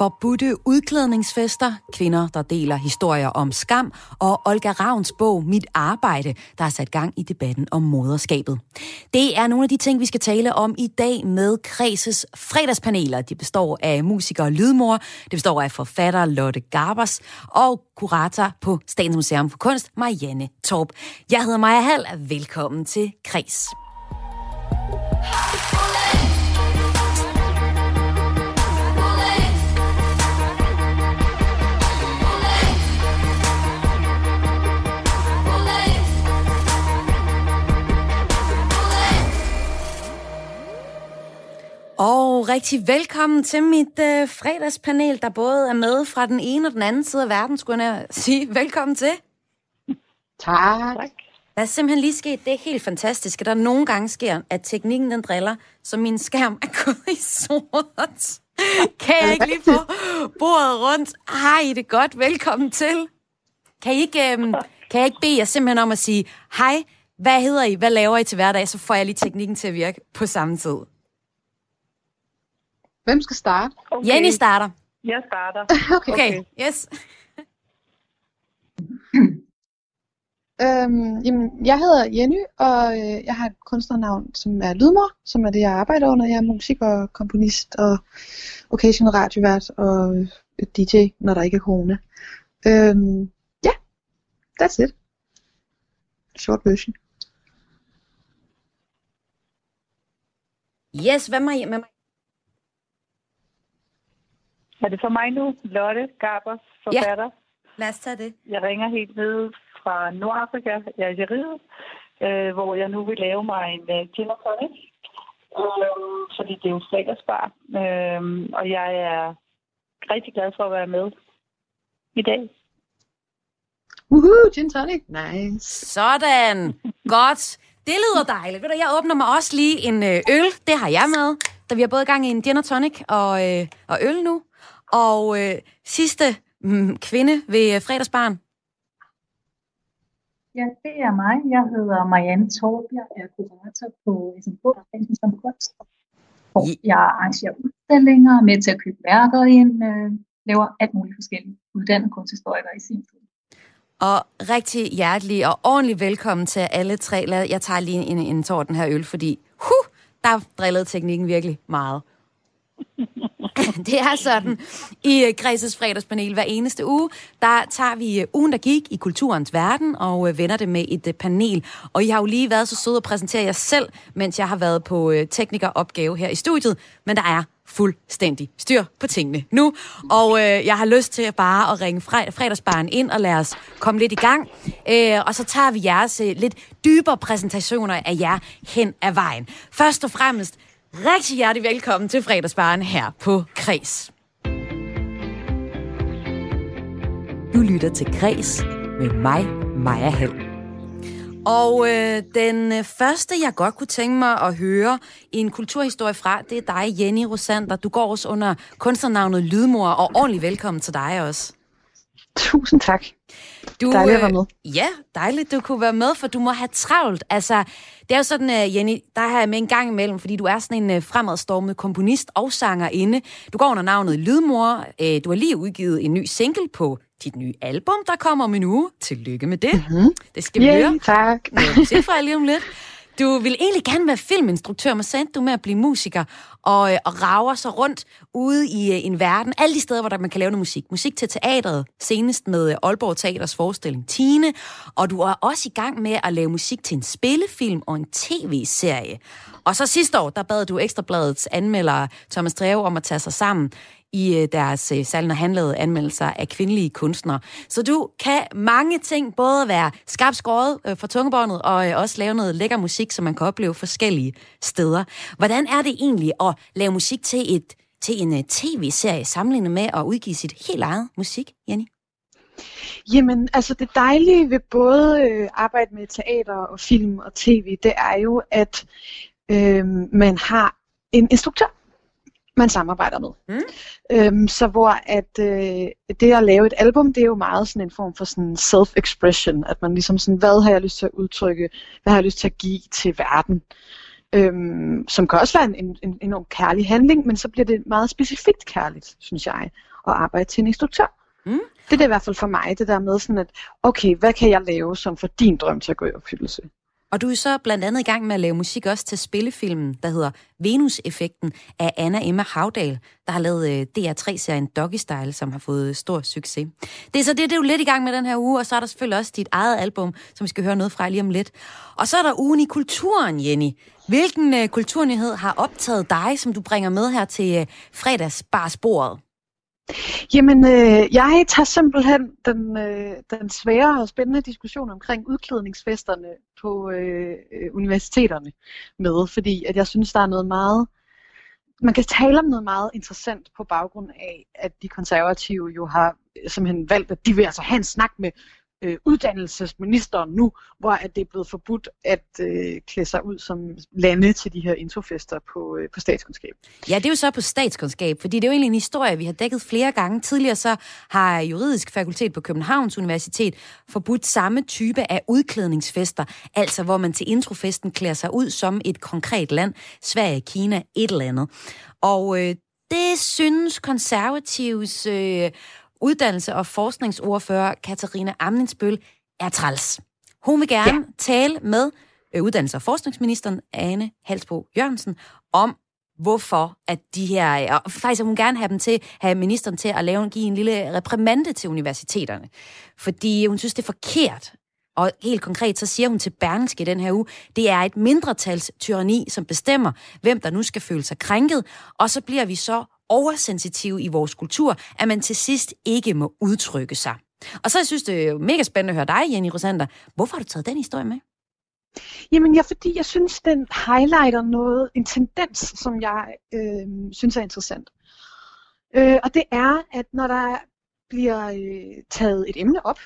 Forbudte udklædningsfester, kvinder, der deler historier om skam, og Olga Ravns bog Mit Arbejde, der har sat gang i debatten om moderskabet. Det er nogle af de ting, vi skal tale om i dag med Kreses fredagspaneler. De består af musiker og lydmor, det består af forfatter Lotte Garbers og kurator på Statens Museum for Kunst, Marianne Torp. Jeg hedder Maja Hall, velkommen til Kres. Og rigtig velkommen til mit øh, fredagspanel, der både er med fra den ene og den anden side af verden, skulle jeg sige. Velkommen til. Tak. tak. Der er simpelthen lige sket det helt fantastiske, der nogle gange sker, at teknikken den driller, så min skærm er gået i sort. Kan jeg ikke lige få bordet rundt? Hej, det godt. Velkommen til. Kan I ikke, øhm, kan jeg ikke bede jer simpelthen om at sige, hej, hvad hedder I? Hvad laver I til hverdag? Så får jeg lige teknikken til at virke på samme tid. Hvem skal starte? Okay. Jenny starter. Jeg starter. okay. okay, yes. øhm, jamen, jeg hedder Jenny, og øh, jeg har et kunstnernavn, som er Lydmor, som er det, jeg arbejder under. Jeg er musik og komponist og occasional radiovært og øh, DJ, når der ikke er corona. Øhm, ja, yeah, that's it. Short version. Yes, hvad med, med er det for mig nu? Lotte Garbers, forfatter. Ja, lad os tage det. Jeg ringer helt ned fra Nordafrika, i Algeriet, øh, hvor jeg nu vil lave mig en uh, gin og tonic. Øh, fordi det er jo fredagsbar. Øh, og jeg er rigtig glad for at være med i dag. Woohoo, gin tonic. Nice. Sådan. Godt. Det lyder dejligt. Ved du, jeg åbner mig også lige en øh, øl. Det har jeg med. Da vi har både gang i en gin og tonic og, øh, og øl nu. Og øh, sidste mm, kvinde ved øh, fredagsbarn. Ja, det er mig. Jeg hedder Marianne Torp. Jeg er kurator på SMK, som kunst. Og jeg arrangerer udstillinger, med til at købe værker ind, øh, laver alt muligt forskelligt. Uddannet kunsthistoriker i sin tid. Og rigtig hjertelig og ordentlig velkommen til alle tre. Jeg tager lige en, en tår den her øl, fordi huh, der drillede teknikken virkelig meget. det er sådan, i øh, Græses fredagspanel hver eneste uge, der tager vi øh, ugen, der gik i kulturens verden, og øh, vender det med et panel. Og I har jo lige været så søde at præsentere jer selv, mens jeg har været på teknikeropgave her i studiet, men der er fuldstændig styr på tingene nu. Og øh, jeg har lyst til bare at ringe fredagsbaren ind og lade os komme lidt i gang. Øh, og så tager vi jeres øh, lidt dybere præsentationer af jer hen ad vejen. Først og fremmest, rigtig hjertelig velkommen til fredagsbaren her på Kres. Du lytter til Kres med mig, Maja Hall. Og øh, den øh, første, jeg godt kunne tænke mig at høre i en kulturhistorie fra, det er dig, Jenny Rosander. Du går også under kunstnernavnet Lydmor, og ordentlig velkommen til dig også. Tusind tak. Du, dejligt at være med. Øh, ja, dejligt, du kunne være med, for du må have travlt. Altså, det er jo sådan, uh, Jenny, der har jeg med en gang imellem, fordi du er sådan en uh, fremadstormet komponist og sangerinde. Du går under navnet Lydmor. Du har lige udgivet en ny single på dit nye album, der kommer om en uge. Tillykke med det. Mm-hmm. Det skal vi Yay, høre. tak. Det fra lige om lidt. Du vil egentlig gerne være filminstruktør, men så endte du med at blive musiker og, øh, og rager sig rundt ude i øh, en verden. Alle de steder, hvor der, man kan lave noget musik. Musik til teatret, senest med øh, Aalborg Teaters forestilling Tine. Og du er også i gang med at lave musik til en spillefilm og en tv-serie. Og så sidste år, der bad du Ekstrabladets anmelder Thomas Treve om at tage sig sammen i øh, deres, øh, særligt når han lavede anmeldelser af kvindelige kunstnere. Så du kan mange ting, både være skarpt skåret øh, for tungebåndet, og øh, også lave noget lækker musik, som man kan opleve forskellige steder. Hvordan er det egentlig at lave musik til, et, til en øh, tv-serie, sammenlignet med at udgive sit helt eget musik, Jenny? Jamen, altså det dejlige ved både øh, arbejde med teater og film og tv, det er jo, at øh, man har en instruktør, man samarbejder med. Mm. Øhm, så hvor at øh, det at lave et album, det er jo meget sådan en form for sådan self-expression, at man ligesom sådan, hvad har jeg lyst til at udtrykke, hvad har jeg lyst til at give til verden, øhm, som kan også være en, en, en enorm kærlig handling, men så bliver det meget specifikt kærligt, synes jeg, at arbejde til en instruktør. Mm. Det er det i hvert fald for mig, det der med sådan, at okay, hvad kan jeg lave, som får din drøm til at gå i opfyldelse? Og du er så blandt andet i gang med at lave musik også til spillefilmen, der hedder Venus-effekten af Anna Emma Havdal, der har lavet øh, DR3-serien Doggy Style, som har fået stor succes. Det er så det, det er jo lidt i gang med den her uge, og så er der selvfølgelig også dit eget album, som vi skal høre noget fra lige om lidt. Og så er der ugen i kulturen, Jenny. Hvilken øh, kulturnyhed har optaget dig, som du bringer med her til uh, fredagsbarsbordet? Jamen, øh, jeg tager simpelthen den, øh, den svære og spændende diskussion omkring udklædningsfesterne på øh, øh, universiteterne med, fordi at jeg synes, der er noget meget, man kan tale om noget meget interessant på baggrund af, at de konservative jo har simpelthen valgt, at de vil altså have en snak med øh, uddannelsesministeren nu, hvor at det er blevet forbudt at øh, klæde sig ud som lande til de her introfester på, øh, på statskundskab. Ja, det er jo så på statskundskab, fordi det er jo egentlig en historie, vi har dækket flere gange. Tidligere så har Juridisk Fakultet på Københavns Universitet forbudt samme type af udklædningsfester, altså hvor man til introfesten klæder sig ud som et konkret land, Sverige, Kina, et eller andet. Og øh, det synes konservatives øh, uddannelse- og forskningsordfører Katarina Amninsbøl er træls. Hun vil gerne ja. tale med øh, uddannelse- og forskningsministeren Ane Halsbo Jørgensen om, hvorfor at de her, og faktisk hun gerne have dem til, have ministeren til at lave, give en lille reprimande til universiteterne. Fordi hun synes, det er forkert, og helt konkret, så siger hun til Berlingske den her uge, det er et mindretals tyranni, som bestemmer, hvem der nu skal føle sig krænket, og så bliver vi så oversensitive i vores kultur, at man til sidst ikke må udtrykke sig. Og så jeg synes det er mega spændende at høre dig, Jenny Rosander. Hvorfor har du taget den historie med? Jamen, ja, fordi jeg synes, den highlighter noget, en tendens, som jeg øh, synes er interessant. Øh, og det er, at når der bliver øh, taget et emne op,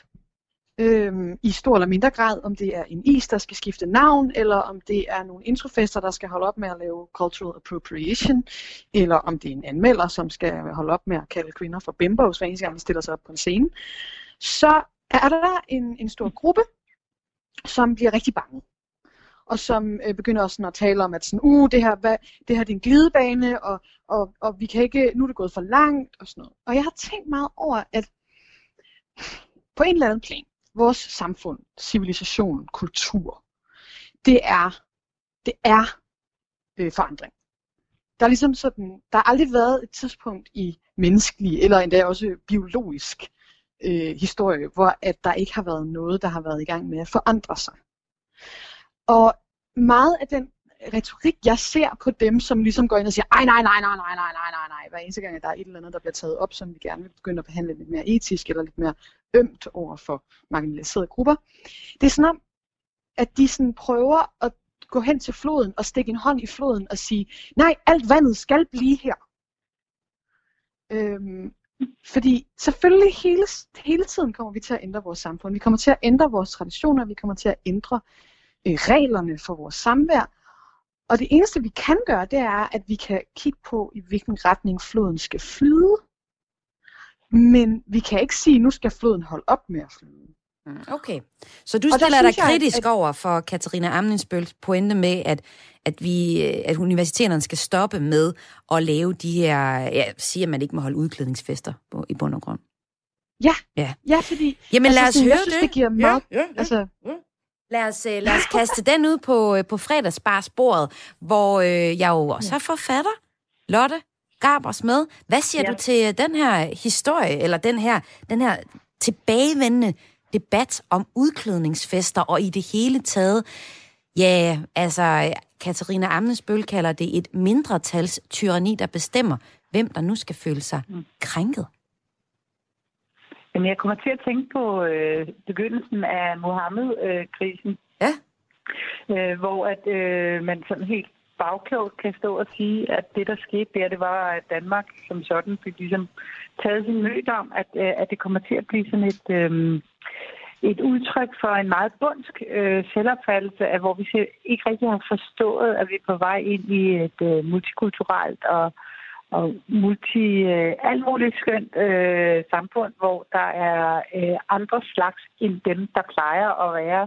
øhm, i stor eller mindre grad, om det er en is, der skal skifte navn, eller om det er nogle introfester, der skal holde op med at lave cultural appropriation, eller om det er en anmelder, som skal holde op med at kalde kvinder for bimbos, hver eneste gang de stiller sig op på en scene, så er der en, en stor gruppe, som bliver rigtig bange og som øh, begynder også sådan at tale om, at sådan, uh, det her, hvad, det her er din glidebane, og, og, og vi kan ikke, nu er det gået for langt, og sådan noget. Og jeg har tænkt meget over, at på en eller anden plan, vores samfund, civilisation, kultur, det er, det er øh, forandring. Der er ligesom sådan, der har aldrig været et tidspunkt i menneskelig, eller endda også biologisk øh, historie, hvor at der ikke har været noget, der har været i gang med at forandre sig. Og meget af den retorik, jeg ser på dem, som ligesom går ind og siger, ej nej, nej, nej, nej, nej, nej, nej, nej, hver eneste gang, at der er et eller andet, der bliver taget op, som vi gerne vil begynde at behandle lidt mere etisk, eller lidt mere ømt over for marginaliserede grupper. Det er sådan om, at de sådan prøver at gå hen til floden og stikke en hånd i floden og sige, nej, alt vandet skal blive her. Øhm, fordi selvfølgelig hele, hele tiden kommer vi til at ændre vores samfund. Vi kommer til at ændre vores traditioner, vi kommer til at ændre øh, reglerne for vores samvær. Og det eneste vi kan gøre, det er, at vi kan kigge på, i hvilken retning floden skal flyde. Men vi kan ikke sige, at nu skal floden holde op med at flyde. Mm, okay, så du stiller dig kritisk jeg, at... over for Katarina Amninsbøls pointe med, at, at, vi, at universiteterne skal stoppe med at lave de her, ja, siger man ikke må holde udklædningsfester på, i bund og grund. Ja, ja, ja fordi Jamen altså, lad os sådan, høre jeg synes, det. det giver meget, ja, ja, ja. Altså, ja. Lad os, øh, lad os kaste den ud på, øh, på fredagsbarsbordet, hvor øh, jeg jo også er forfatter. Lotte Garbers med. Hvad siger ja. du til øh, den her historie, eller den her, den her tilbagevendende debat om udklædningsfester og i det hele taget? Ja, altså, Katarina Amnesbøl kalder det et mindretals tyranni, der bestemmer, hvem der nu skal føle sig mm. krænket. Jamen, jeg kommer til at tænke på øh, begyndelsen af Mohammed-krisen. ja. Øh, hvor at øh, man sådan helt bagklogt kan stå og sige, at det, der skete der, det var, at Danmark som sådan fik ligesom taget sin mød om, at, øh, at det kommer til at blive sådan et, øh, et udtryk for en meget bundsk øh, selvopfattelse, af, hvor vi ikke rigtig har forstået, at vi er på vej ind i et øh, multikulturelt og, og multi, øh, alt muligt skønt øh, samfund, hvor der er øh, andre slags end dem, der plejer at være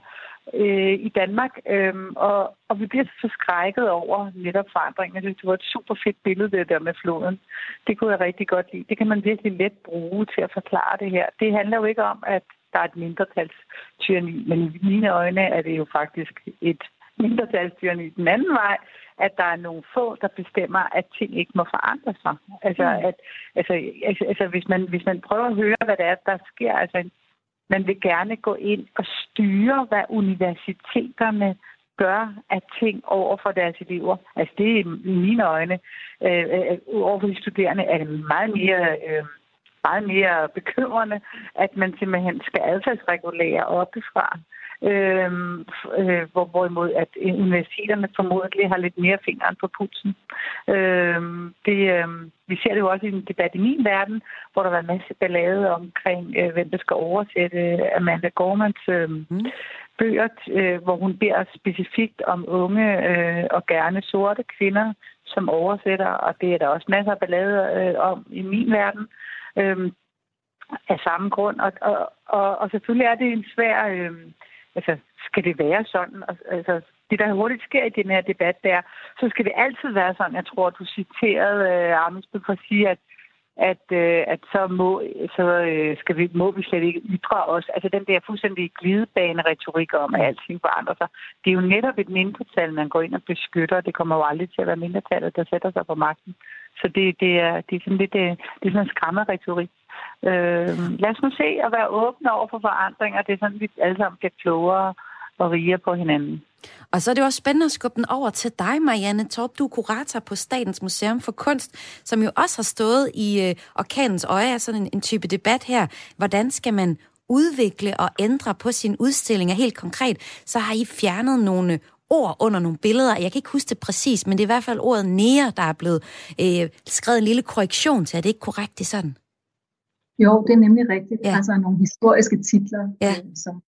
øh, i Danmark. Øh, og, og vi bliver så forskrækket over netop forandringen. Det var et super fedt billede, det der med floden. Det kunne jeg rigtig godt lide. Det kan man virkelig let bruge til at forklare det her. Det handler jo ikke om, at der er et mindretalstyrni, men i mine øjne er det jo faktisk et mindretalstyrni den anden vej, at der er nogle få, der bestemmer, at ting ikke må forandre sig. Altså, mm. at, altså, altså, altså hvis, man, hvis man prøver at høre, hvad det er, der sker, altså man vil gerne gå ind og styre, hvad universiteterne gør af ting over for deres elever. Altså det er i mine øjne, øh, øh, over for de studerende, er det meget mere, øh, meget mere bekymrende, at man simpelthen skal adfærdsregulere oppefra. Øhm, øh, hvor, hvorimod at universiteterne formodentlig har lidt mere fingeren på pulsen. Øhm, det, øh, vi ser det jo også i en debat i min verden, hvor der var en masse ballade omkring, øh, hvem der skal oversætte Amanda Gormans øh, mm. bøger, øh, hvor hun beder specifikt om unge øh, og gerne sorte kvinder som oversætter, og det er der også masser af ballade øh, om i min verden. Øh, af samme grund. Og, og, og, og selvfølgelig er det en svær... Øh, altså, skal det være sådan? Altså, det, der hurtigt sker i den her debat, det er, så skal det altid være sådan. Jeg tror, du citerede uh, Armidsbøl for at sige, at at, uh, at så, må, så uh, skal vi, må vi slet ikke ytre os. Altså den der fuldstændig glidebane-retorik om, at alting forandrer sig. Det er jo netop et mindretal, man går ind og beskytter. Det kommer jo aldrig til at være mindretallet, der sætter sig på magten. Så det, det, er, det er sådan lidt det, det er sådan en skræmmeretorik. Øh, lad os nu se at være åbne over for forandringer. Det er sådan, at vi alle sammen bliver klogere og rigere på hinanden. Og så er det også spændende at skubbe den over til dig, Marianne Torp. Du er kurator på Statens Museum for Kunst, som jo også har stået i øh, orkanens øje af sådan en, en type debat her. Hvordan skal man udvikle og ændre på sin udstillinger helt konkret? Så har I fjernet nogle ord under nogle billeder. Jeg kan ikke huske det præcis, men det er i hvert fald ordet nære, der er blevet øh, skrevet en lille korrektion til. Er det ikke korrekt, det sådan? Jo, det er nemlig rigtigt. Ja. Altså nogle historiske titler, ja. øh, som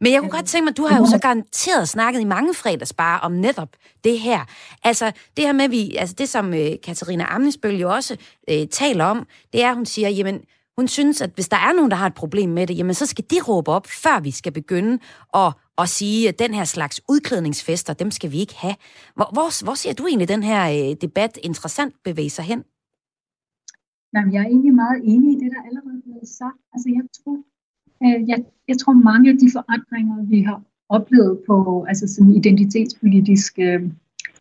men jeg kunne godt tænke mig, du har jo så garanteret snakket i mange fredagsbarer om netop det her. Altså det her med, vi, altså det som øh, Katarina Amnesbøl jo også øh, taler om, det er, at hun siger, jamen hun synes, at hvis der er nogen, der har et problem med det, jamen så skal de råbe op, før vi skal begynde at, at sige, at den her slags udklædningsfester, dem skal vi ikke have. Hvor, hvor, hvor ser du egentlig den her øh, debat interessant bevæge sig hen? Jamen, jeg er egentlig meget enig i det, der allerede er blevet sagt. Altså, jeg tror, øh, jeg, jeg tror mange af de forandringer, vi har oplevet på altså sådan identitetspolitiske øh,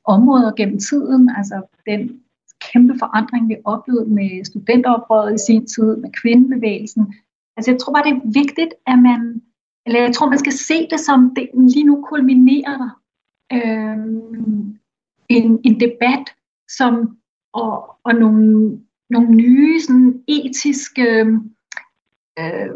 områder gennem tiden, altså den kæmpe forandring, vi oplevede med studenteroprøret i sin tid, med kvindebevægelsen. Altså jeg tror bare, det er vigtigt, at man, eller jeg tror, man skal se det som, det lige nu kulminerer der. Øh, en, en debat, som, og, og nogle nogle nye sådan, etiske øh,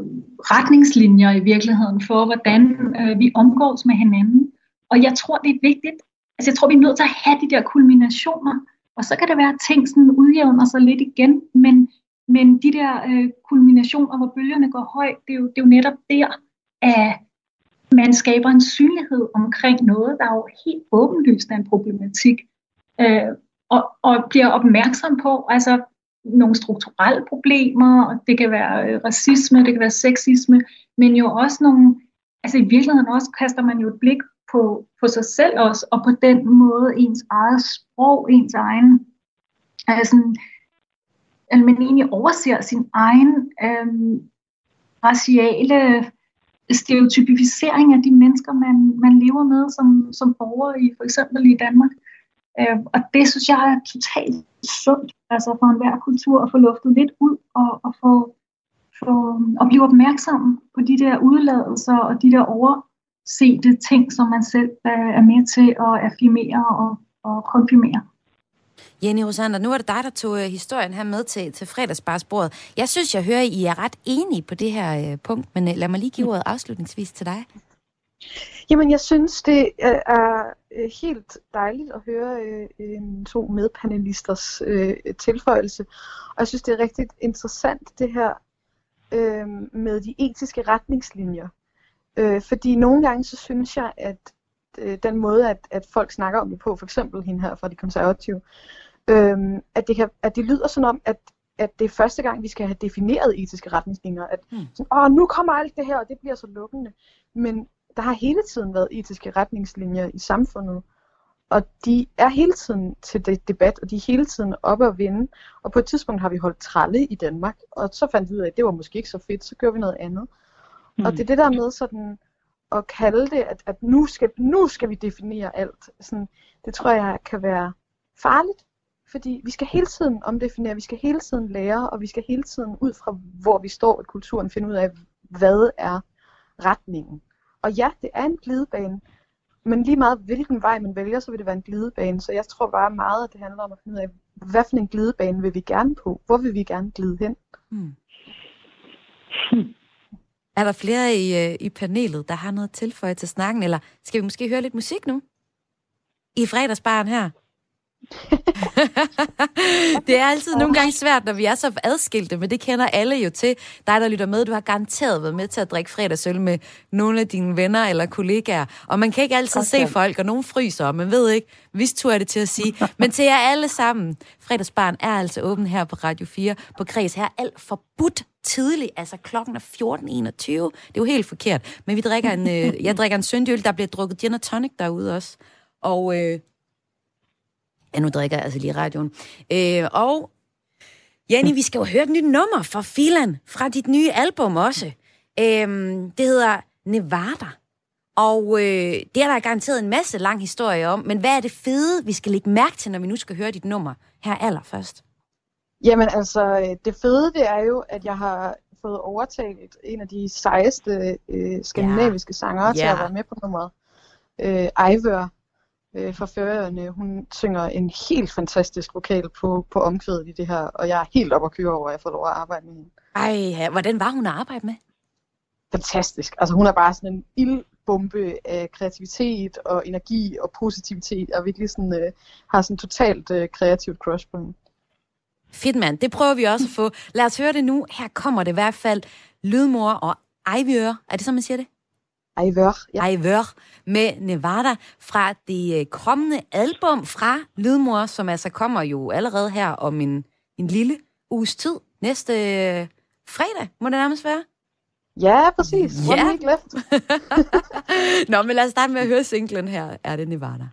retningslinjer i virkeligheden for, hvordan øh, vi omgås med hinanden. Og jeg tror, det er vigtigt. Altså, jeg tror, vi er nødt til at have de der kulminationer. Og så kan det være, at ting sådan udjævner sig lidt igen. Men, men de der øh, kulminationer, hvor bølgerne går højt, det er jo, det er jo netop der, at man skaber en synlighed omkring noget, der er jo helt åbenlyst er en problematik. Øh, og, og bliver opmærksom på, altså nogle strukturelle problemer, det kan være øh, racisme, det kan være sexisme, men jo også nogle, altså i virkeligheden også kaster man jo et blik på, på sig selv også, og på den måde ens eget sprog, ens egen, altså, at man egentlig overser sin egen øhm, raciale stereotypificering af de mennesker, man, man lever med som, som borger i for eksempel i Danmark. Øh, og det synes jeg er totalt sundt, altså for enhver kultur at få luftet lidt ud og, og få, få og blive opmærksom på de der udladelser og de der oversete ting, som man selv er med til at affirmere og, og konfirmere. Jenny Rosander, nu er det dig, der tog uh, historien her med til, til fredagsbarsbordet. Jeg synes, jeg hører, I er ret enige på det her uh, punkt, men lad mig lige give ordet afslutningsvis til dig. Jamen, jeg synes, det er helt dejligt at høre en to medpanelisters tilføjelse. Og jeg synes, det er rigtig interessant, det her med de etiske retningslinjer. Fordi nogle gange, så synes jeg, at den måde, at, at folk snakker om det på, for eksempel hende her fra de konservative, at, det kan, at det lyder sådan om, at at det er første gang, vi skal have defineret etiske retningslinjer. At mm. sådan, Åh, nu kommer alt det her, og det bliver så lukkende. Men der har hele tiden været etiske retningslinjer i samfundet, og de er hele tiden til det debat, og de er hele tiden oppe at vinde. Og på et tidspunkt har vi holdt tralle i Danmark, og så fandt vi ud af, at det var måske ikke så fedt, så gør vi noget andet. Mm. Og det er det der med sådan at kalde det, at, at nu, skal, nu skal vi definere alt. Sådan, det tror jeg kan være farligt, fordi vi skal hele tiden omdefinere, vi skal hele tiden lære, og vi skal hele tiden ud fra, hvor vi står i kulturen, finde ud af, hvad er retningen. Og ja, det er en glidebane, men lige meget hvilken vej man vælger, så vil det være en glidebane. Så jeg tror bare meget, at det handler om at finde ud af, hvad for en glidebane vil vi gerne på? Hvor vil vi gerne glide hen? Hmm. Hmm. Er der flere i, øh, i panelet, der har noget tilføje til snakken, eller skal vi måske høre lidt musik nu? I fredagsbaren her? det er altid nogle gange svært, når vi er så adskilte, men det kender alle jo til. Dig, der lytter med, du har garanteret været med til at drikke fredagsøl med nogle af dine venner eller kollegaer. Og man kan ikke altid okay. se folk, og nogen fryser, og man ved ikke, hvis tur er det til at sige. Men til jer alle sammen, fredagsbarn er altså åben her på Radio 4 på Kreds. Her er alt forbudt tidligt, altså klokken er 14.21. Det er jo helt forkert. Men vi drikker en, øh, jeg drikker en søndøl, der bliver drukket gin og tonic derude også. Og øh, Ja, nu drikker jeg altså lige radioen. Øh, og Jenny, vi skal jo høre et nyt nummer fra Filan, fra dit nye album også. Øh, det hedder Nevada. Og øh, det er der garanteret en masse lang historie om, men hvad er det fede, vi skal lægge mærke til, når vi nu skal høre dit nummer her allerførst? Jamen altså, det fede det er jo, at jeg har fået overtalt en af de sejeste øh, skandinaviske ja. sangere ja. til at være med på nummeret. Øh, Ivør, øh, fra Færøerne. Hun synger en helt fantastisk vokal på, på omkvædet i det her, og jeg er helt op at køre over, at jeg får lov at arbejde med hende. Ej, hvordan var hun at arbejde med? Fantastisk. Altså hun er bare sådan en ildbombe af kreativitet og energi og positivitet, og virkelig sådan, øh, har sådan totalt øh, kreativt crush på hende. Fedt mand, det prøver vi også at få. Lad os høre det nu. Her kommer det i hvert fald Lydmor og Ivør. Er det så, man siger det? Ivør. Ja. Ivør med Nevada fra det øh, kommende album fra Lydmor, som altså kommer jo allerede her om en, en lille uges tid. Næste øh, fredag, må det nærmest være. Ja, præcis. Ja. Nå, men lad os starte med at høre singlen her. Er det Nevada?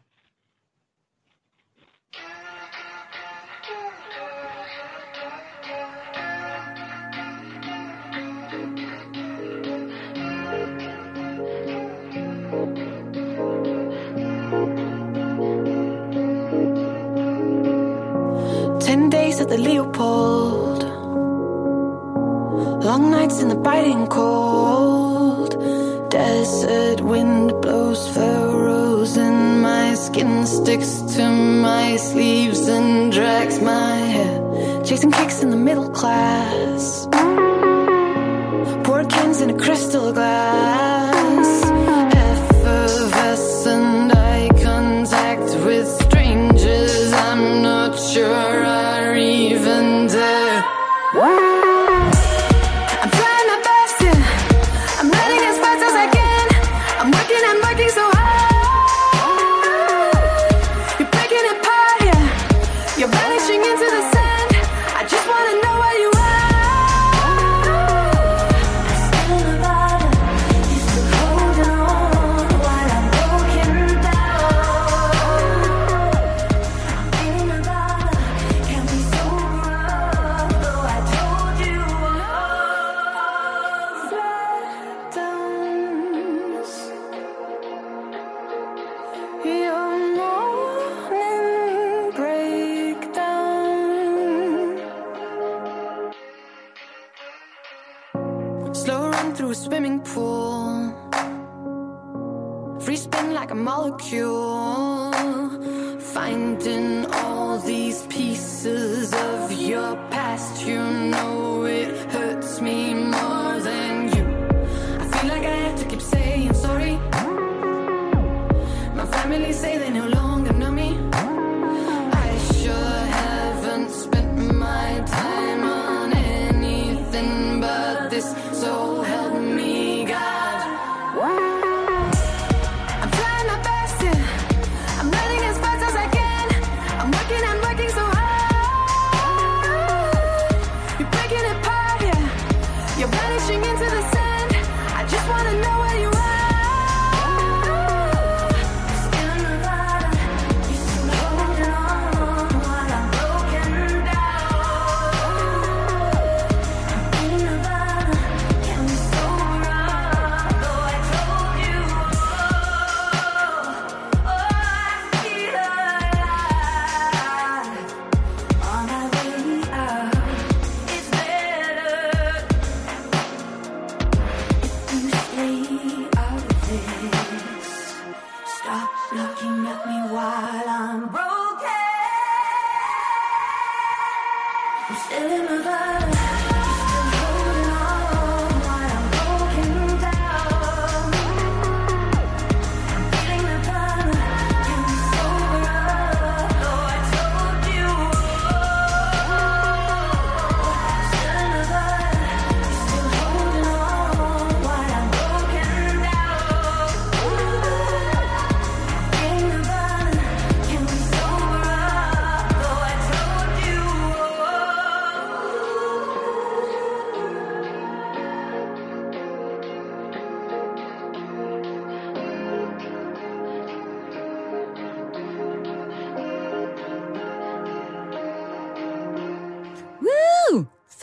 Days at the Leopold. Long nights in the biting cold. Desert wind blows furrows in my skin, sticks to my sleeves and drags my hair. Chasing kicks in the middle class. Pour cans in a crystal glass.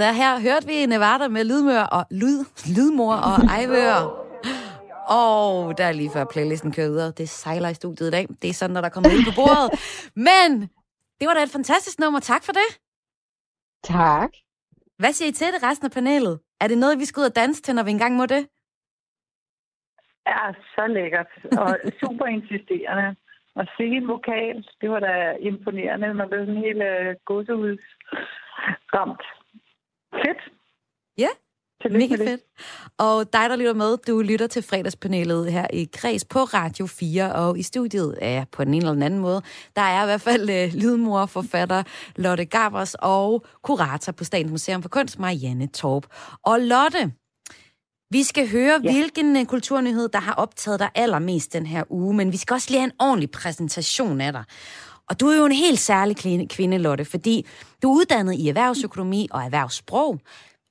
Så her hørte vi Nevada med lydmør og lyd, lydmor og ejvør. Og der er lige før playlisten kører videre. Det sejler i studiet i dag. Det er sådan, når der kommer ud på bordet. Men det var da et fantastisk nummer. Tak for det. Tak. Hvad siger I til det, resten af panelet? Er det noget, vi skal ud og danse til, når vi engang må det? Ja, så lækkert. Og super insisterende. Og sikke en vokal. Det var da imponerende. Man blev sådan helt uh, gåsehudsramt. Fedt. Ja, Mega fedt. Og dig, der lytter med, du lytter til fredagspanelet her i Kreds på Radio 4, og i studiet er på den ene eller den anden måde. Der er i hvert fald uh, lydmor, forfatter Lotte Gabers og kurator på Statens Museum for Kunst, Marianne Torp. Og Lotte, vi skal høre, ja. hvilken uh, kulturnyhed, der har optaget dig allermest den her uge, men vi skal også lige have en ordentlig præsentation af dig. Og du er jo en helt særlig kvinde, Lotte, fordi du er uddannet i erhvervsøkonomi og erhvervssprog,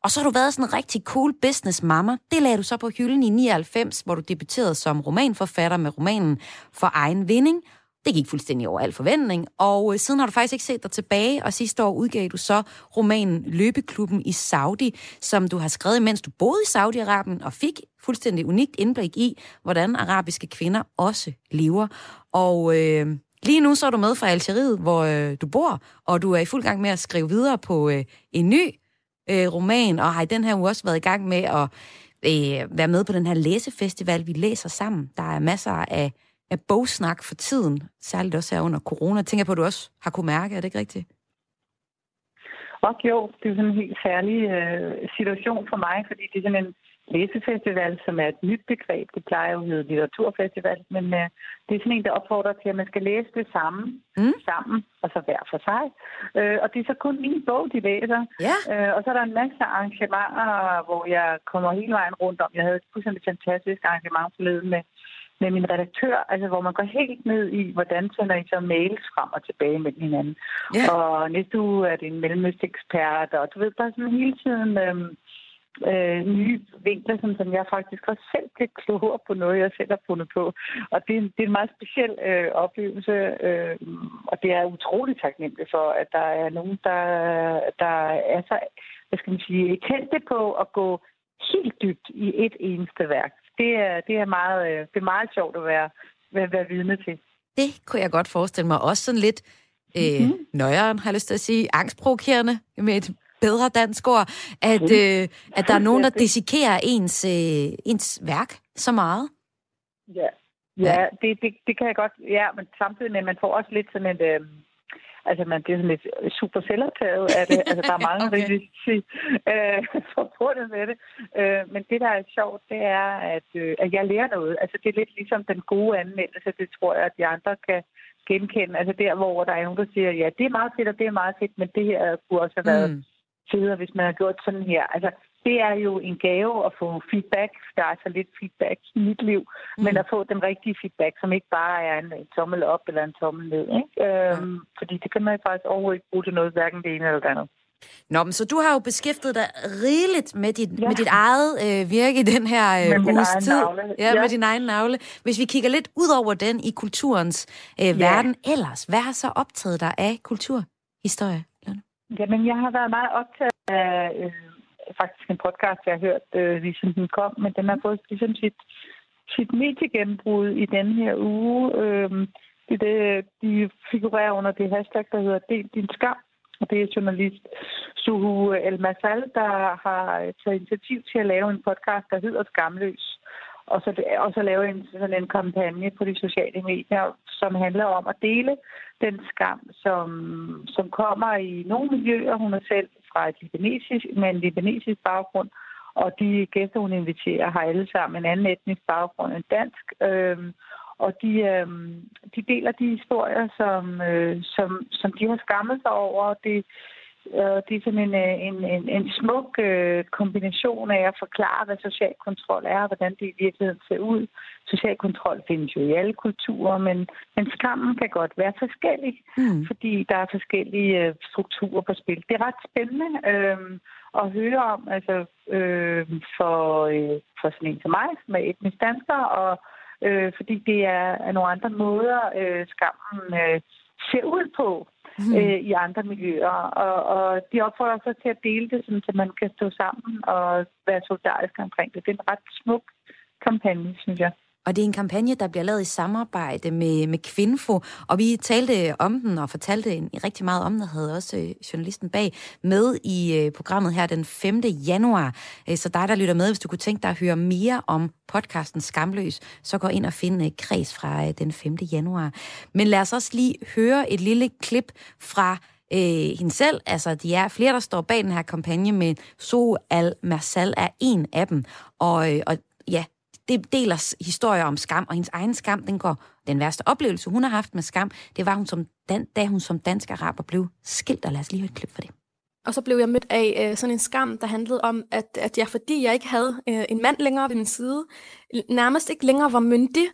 og så har du været sådan en rigtig cool business mama. Det lagde du så på hylden i 99, hvor du debuterede som romanforfatter med romanen For egen vinding. Det gik fuldstændig over al forventning, og øh, siden har du faktisk ikke set dig tilbage, og sidste år udgav du så romanen Løbeklubben i Saudi, som du har skrevet, mens du boede i Saudi-Arabien, og fik fuldstændig unikt indblik i, hvordan arabiske kvinder også lever. Og øh, lige nu så er du med fra Algeriet, hvor øh, du bor, og du er i fuld gang med at skrive videre på øh, en ny øh, roman, og har i den her uge også været i gang med at øh, være med på den her læsefestival, vi læser sammen. Der er masser af, af bogsnak for tiden, særligt også her under corona. Tænker på, at du også har kunne mærke, er det ikke rigtigt? Og jo, det er sådan en helt særlig øh, situation for mig, fordi det er sådan en læsefestival, som er et nyt begreb. Det plejer jo at hedde litteraturfestival, men øh, det er sådan en, der opfordrer til, at man skal læse det samme, Mm. sammen, og så hver for sig. Øh, og det er så kun min bog, de læser. Ja. Øh, og så er der en masse arrangementer, hvor jeg kommer hele vejen rundt om. Jeg havde et fuldstændig fantastisk arrangement forleden med, med min redaktør, altså hvor man går helt ned i, hvordan sender I så mails frem og tilbage med hinanden. Ja. Og næste uge er det en mellemøstekspert, og du ved, bare sådan hele tiden øhm, øh, nye vinkler, som, som jeg faktisk også selv bliver klogere på noget, jeg selv har fundet på. Og det, er en- det er en meget speciel øh, oplevelse, øh, og det er utroligt taknemmelig for, at der er nogen, der, der er så, hvad skal man sige, kendte på at gå helt dybt i et eneste værk. Det er, det er, meget, øh, det er meget sjovt at være, være, være vidne til. Det kunne jeg godt forestille mig. Også sådan lidt øh, Mhm. nøjeren, har jeg lyst til at sige, angstprovokerende med et bedre dansk ord, at, øh, at der er nogen, der dissekerer ens, øh, ens værk så meget. Ja, ja det, det, det kan jeg godt. Ja, men samtidig med, at man får også lidt sådan et... Øh, altså man bliver sådan lidt super selvoptaget af det. Altså der er mange okay. risici øh, forbundet med det. Øh, men det, der er sjovt, det er, at, øh, at jeg lærer noget. Altså det er lidt ligesom den gode anmeldelse. Det tror jeg, at de andre kan genkende. Altså der, hvor der er nogen, der siger, ja, det er meget fedt, og det er meget fedt, men det her kunne også have været Mm. Federe, hvis man har gjort sådan her. Altså, det er jo en gave at få feedback. Der er så lidt feedback i mit liv. Mm. Men at få den rigtige feedback, som ikke bare er en, en tommel op eller en tommel ned. Ikke? Øhm, fordi det kan man jo faktisk overhovedet ikke bruge til noget, hverken det ene eller det andet. Nå, men så du har jo beskæftiget dig rigeligt med dit, ja. Ja. med dit eget øh, virke i den her øh, uges tid. navle. Ja, Ja. med din egen navle. Hvis vi kigger lidt ud over den i kulturens øh, Ja. verden ellers, hvad har så optaget dig af kulturhistorie? Jamen, jeg har været meget optaget af øh, faktisk en podcast, jeg har hørt, øh, lige siden den kom, men den har fået ligesom sit, sit mediegennembrud i den her uge. Øh, det, det, de figurerer under det hashtag, der hedder Del din skam. Og det er journalist Suhu El Masal, der har øh, taget initiativ til at lave en podcast, der hedder Skamløs. Og så, og så lave en, sådan en kampagne på de sociale medier, som handler om at dele den skam, som, som kommer i nogle miljøer. Hun er selv fra et libanesisk, med en libanesisk baggrund, og de gæster, hun inviterer, har alle sammen en anden etnisk baggrund end dansk. Øh, og de, øh, de deler de historier, som, øh, som, som de har skammet sig over. Det, øh, det er sådan en, øh, en, en, en smuk øh, kombination af at forklare, hvad social kontrol er, og hvordan det i virkeligheden ser ud. Social kontrol findes jo i alle kulturer, men, men skammen kan godt være forskellig Mm. fordi der er forskellige øh, strukturer på spil. Det er ret spændende øh, at høre om, altså øh, for, øh, for sådan en som mig, som er etnisk dansker, og øh, fordi det er, er nogle andre måder, øh, skammen øh, ser ud på Mm. øh, i andre miljøer. Og, og de opfordrer sig til at dele det, sådan, så man kan stå sammen og være solidarisk omkring det. Det er en ret smuk kampagne, synes jeg. Og det er en kampagne, der bliver lavet i samarbejde med, med Kvinfo, og vi talte om den og fortalte en, rigtig meget om den, og havde også øh, journalisten bag med i øh, programmet her den 5. januar. Øh, så dig, der lytter med, hvis du kunne tænke dig at høre mere om podcasten Skamløs, så gå ind og find kreds fra den 5. januar. Men lad os også lige høre et lille klip fra øh, hende selv. Altså, de er flere, der står bag den her kampagne, men So Al-Marsal er en af dem. Og, øh, og ja, det deler historier om skam, og hendes egen skam, den går, den værste oplevelse, hun har haft med skam, det var, hun som dan, da hun som dansk araber blev skilt, og lad os lige høre et klip for det. Og så blev jeg mødt af øh, sådan en skam, der handlede om, at, at jeg, fordi jeg ikke havde øh, en mand længere ved min side, nærmest ikke længere var myndig,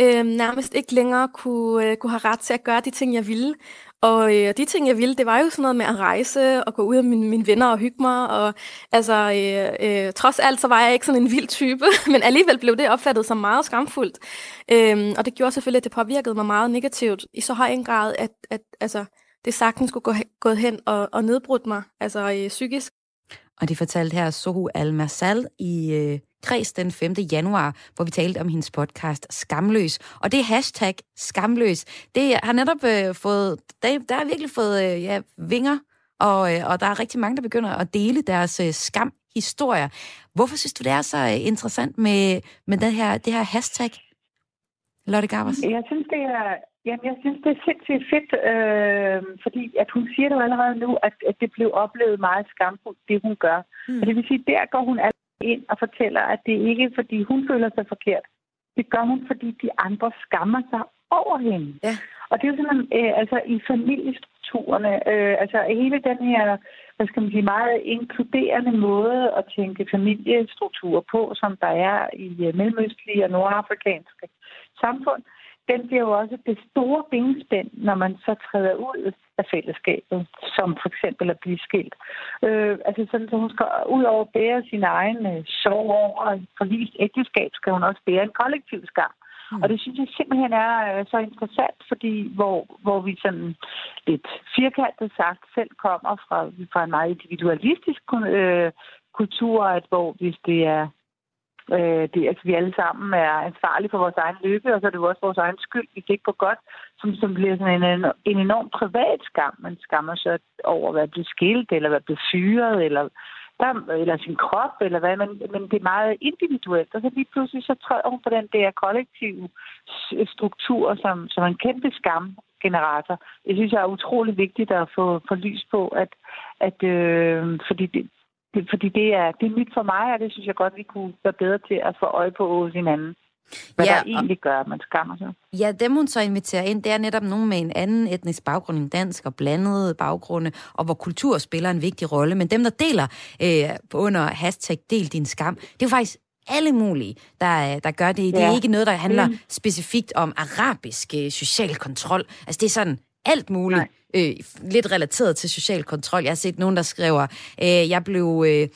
øh, nærmest ikke længere kunne, øh, kunne have ret til at gøre de ting, jeg ville. Og øh, de ting, jeg ville, det var jo sådan noget med at rejse og gå ud af mine, mine venner og hygge mig. Og altså, øh, øh, trods alt, så var jeg ikke sådan en vild type, men alligevel blev det opfattet som meget skamfuldt. Øh, og det gjorde selvfølgelig, at det påvirkede mig meget negativt i så høj en grad, at, at altså, det sagtens skulle gå, gået hen og, og nedbrudt mig, altså øh, psykisk. Og det fortalte her Sohu Al-Marsal i øh, kreds den 5. januar, hvor vi talte om hendes podcast Skamløs. Og det hashtag Skamløs, det har netop øh, fået, der, der har virkelig fået øh, ja, vinger, og, øh, og der er rigtig mange, der begynder at dele deres øh, skamhistorier. Hvorfor synes du, det er så øh, interessant med, med det, her, det her hashtag, Lotte Garbers? Jeg synes, det er, jamen, jeg synes, det er sindssygt fedt, øh, fordi at hun siger det jo allerede nu, at, at det blev oplevet meget skamfuldt, det hun gør. Mm. Og det vil sige, der går hun allerede ind og fortæller, at det ikke er, fordi hun føler sig forkert. Det gør hun, fordi de andre skammer sig over hende. Ja. Og det er jo sådan, øh, altså i familiestrukturerne, øh, altså hele den her, hvad skal man sige, meget inkluderende måde at tænke familiestruktur på, som der er i øh, mellemøstlige og nordafrikanske samfund, den bliver jo også det store benspænd, når man så træder ud af fællesskabet, som for eksempel at blive skilt. Øh, altså sådan, så hun skal ud over at bære sin egen øh, sorg over et forlist ægteskab, skal hun også bære en kollektiv skam. Mm. Og det synes jeg simpelthen er øh, så interessant, fordi hvor, hvor vi sådan lidt firkantet sagt selv kommer fra, fra en meget individualistisk øh, kultur, at hvor hvis det er Øh, det, altså, vi alle sammen er ansvarlige for vores egen lykke, og så er det jo også vores egen skyld, hvis det ikke går godt, som, som bliver sådan en, en enorm privat skam. Man skammer sig over at være blevet skilt, eller være blevet fyret, eller, der, eller sin krop, eller hvad, men, men det er meget individuelt. Og så lige pludselig så træder hun på den der kollektive struktur, som, som en kæmpe skam generator. Det synes jeg er utrolig vigtigt at få, få lys på, at, at øh, fordi det, fordi det er, det er nyt for mig, og det synes jeg godt, vi kunne være bedre til at få øje på hos hinanden. Hvad Ja, der egentlig gør, at man skammer sig. Ja, dem hun så inviterer ind, det er netop nogen med en anden etnisk baggrund end dansk og blandede baggrunde, og hvor kultur spiller en vigtig rolle. Men dem, der deler øh, under hashtag del din skam, det er jo faktisk alle mulige, der, der gør det. Det er Ja. ikke noget, der handler Mm. specifikt om arabisk øh, social kontrol. Altså det er sådan alt muligt, øh, lidt relateret til social kontrol. Jeg har set nogen, der skriver, øh, jeg blev... Øh,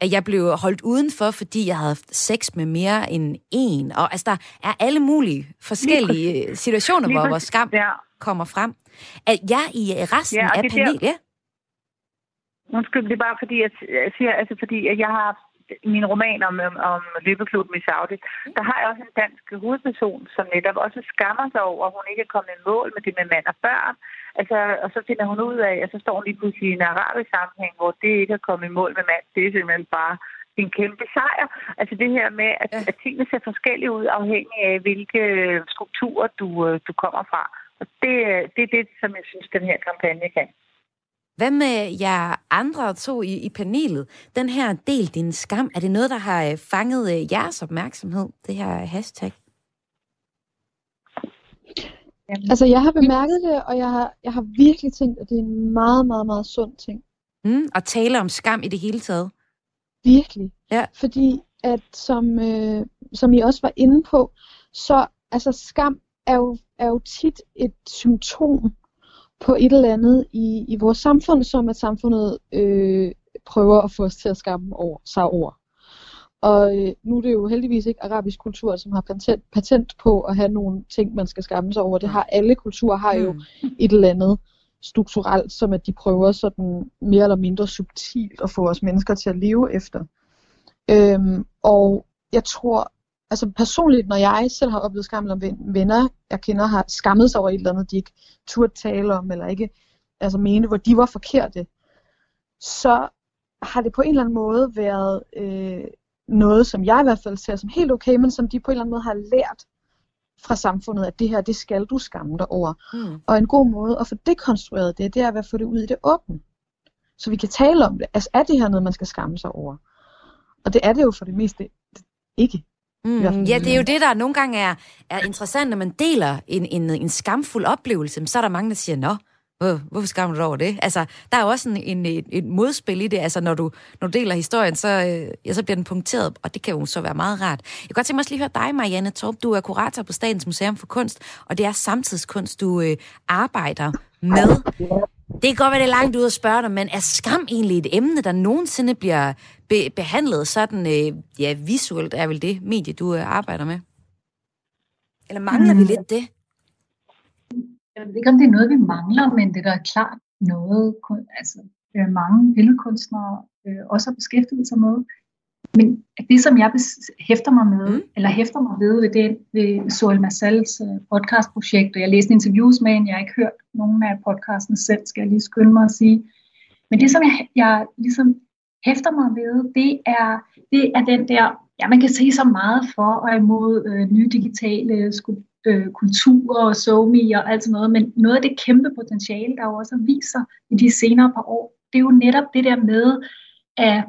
at jeg blev holdt udenfor, fordi jeg havde haft sex med mere end en. Og altså, der er alle mulige forskellige øh, situationer, Lige hvor, hvor præcis. skam Ja. kommer frem. At jeg i øh, resten Ja, af er der- panelet... Ja. Undskyld, det er bare fordi, jeg siger, altså fordi, at jeg har haft min roman om, om, om løbeklubben i Saudi, der har jeg også en dansk hovedperson, som netop også skammer sig over, at hun ikke er kommet i mål med det med mand og børn. Altså, og så finder hun ud af, at så står hun lige pludselig i en arabisk sammenhæng, hvor det ikke er kommet i mål med mand. Det er simpelthen bare en kæmpe sejr. Altså det her med, at, Ja. at tingene ser forskellige ud, afhængig af, hvilke strukturer du, øh, du kommer fra. Og det, øh, det er det, som jeg synes, den her kampagne kan. Hvad med jer andre to i, i panelet? Den her del din skam, er det noget, der har øh, fanget øh, jeres opmærksomhed, det her hashtag? Altså, jeg har bemærket det, og jeg har, jeg har virkelig tænkt, at det er en meget, meget, meget sund ting. Mm, og tale om skam i det hele taget. Virkelig. Ja. Fordi at som, øh, som I også var inde på, så altså skam er jo, er jo tit et symptom på et eller andet i, i vores samfund, som at samfundet øh, prøver at få os til at skamme over, sig over. Og øh, nu er det jo heldigvis ikke arabisk kultur, som har patent, patent på at have nogle ting, man skal skamme sig over. Det har alle kulturer, har jo Mm. et eller andet strukturelt, som at de prøver sådan mere eller mindre subtilt at få os mennesker til at leve efter. Øhm, og jeg tror, altså personligt, når jeg selv har oplevet skam, eller ven- venner, jeg kender, har skammet sig over et eller andet, de ikke turde tale om, eller ikke altså mene, hvor de var forkerte, så har det på en eller anden måde været øh, noget, som jeg i hvert fald ser som helt okay, men som de på en eller anden måde har lært fra samfundet, at det her, det skal du skamme dig over. Mm. Og en god måde at få dekonstrueret det, det er at få det ud i det åbne. Så vi kan tale om det. Altså er det her noget, man skal skamme sig over? Og det er det jo for det meste ikke. Mm, ja, det er jo det, der nogle gange er, er interessant, når man deler en, en, en skamfuld oplevelse. Så er der mange, der siger, nå, hvor, hvorfor skammer du dig over det? Altså, der er jo også en, en, et, et modspil i det. Altså, når du, når du deler historien, så, øh, ja, så bliver den punkteret, og det kan jo så være meget rart. Jeg kan godt tænke mig også lige høre dig, Marianne Torp. Du er kurator på Statens Museum for Kunst, og det er samtidskunst, du øh, arbejder med. Det kan godt være, det er langt ud at spørge dig, men er skam egentlig et emne, der nogensinde bliver be- behandlet sådan, øh, ja, visuelt er vel det medie, du øh, arbejder med? Eller mangler vi Mm. lidt det? Jeg ved ikke, om det er noget, vi mangler, men det er da klart noget, altså, øh, mange billedkunstnere øh, også har beskæftiget sig med. Men det, som jeg hæfter mig med, Mm. eller hæfter mig ved ved, det, ved Soel Massals øh, podcastprojekt, og jeg læste interviews med hende, jeg har ikke hørt nogen af podcasten selv, skal jeg lige skynde mig at sige. Men det, som jeg, jeg ligesom hæfter mig ved, det er, det er den der, ja, man kan sige så meget for og imod øh, nye digitale sku- øh, kulturer og SoMe og alt sådan noget, men noget af det kæmpe potentiale, der jo også viser i de senere par år, det er jo netop det der med, at